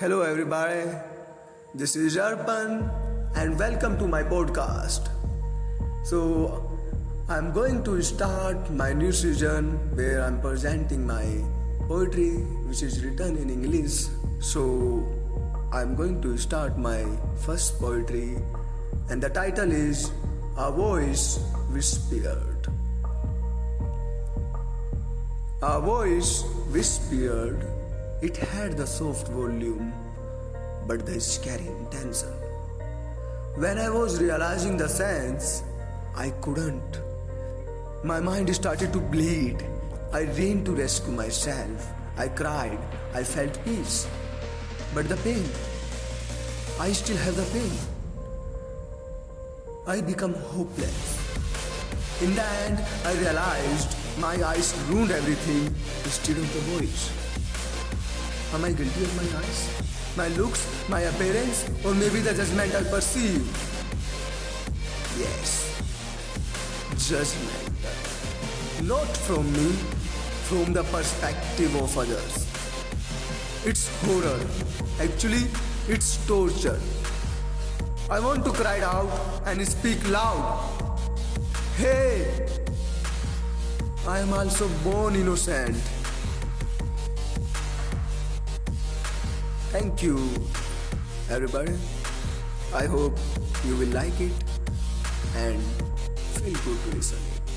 Hello, everybody. This is Arpan, and welcome to my podcast. So, I'm going to start my new season where I'm presenting my poetry, which is written in English. So, I'm going to start my first poetry, and the title is A Voice Whispered. A voice whispered it had the soft volume, but the scary intention. When I was realizing the sense, I couldn't. My mind started to bleed. I ran to rescue myself. I cried. I felt peace. But the pain, I still have the pain. I become hopeless. In the end, I realized my eyes ruined everything instead of the voice. Am I guilty of my eyes? My looks? My appearance? Or maybe the judgment I perceive? Yes. Judgment. Not from me, from the perspective of others. It's horror. Actually, it's torture. I want to cry out and speak loud. Hey! I am also born innocent. Thank you, everybody. I hope you will like it and feel good to listen.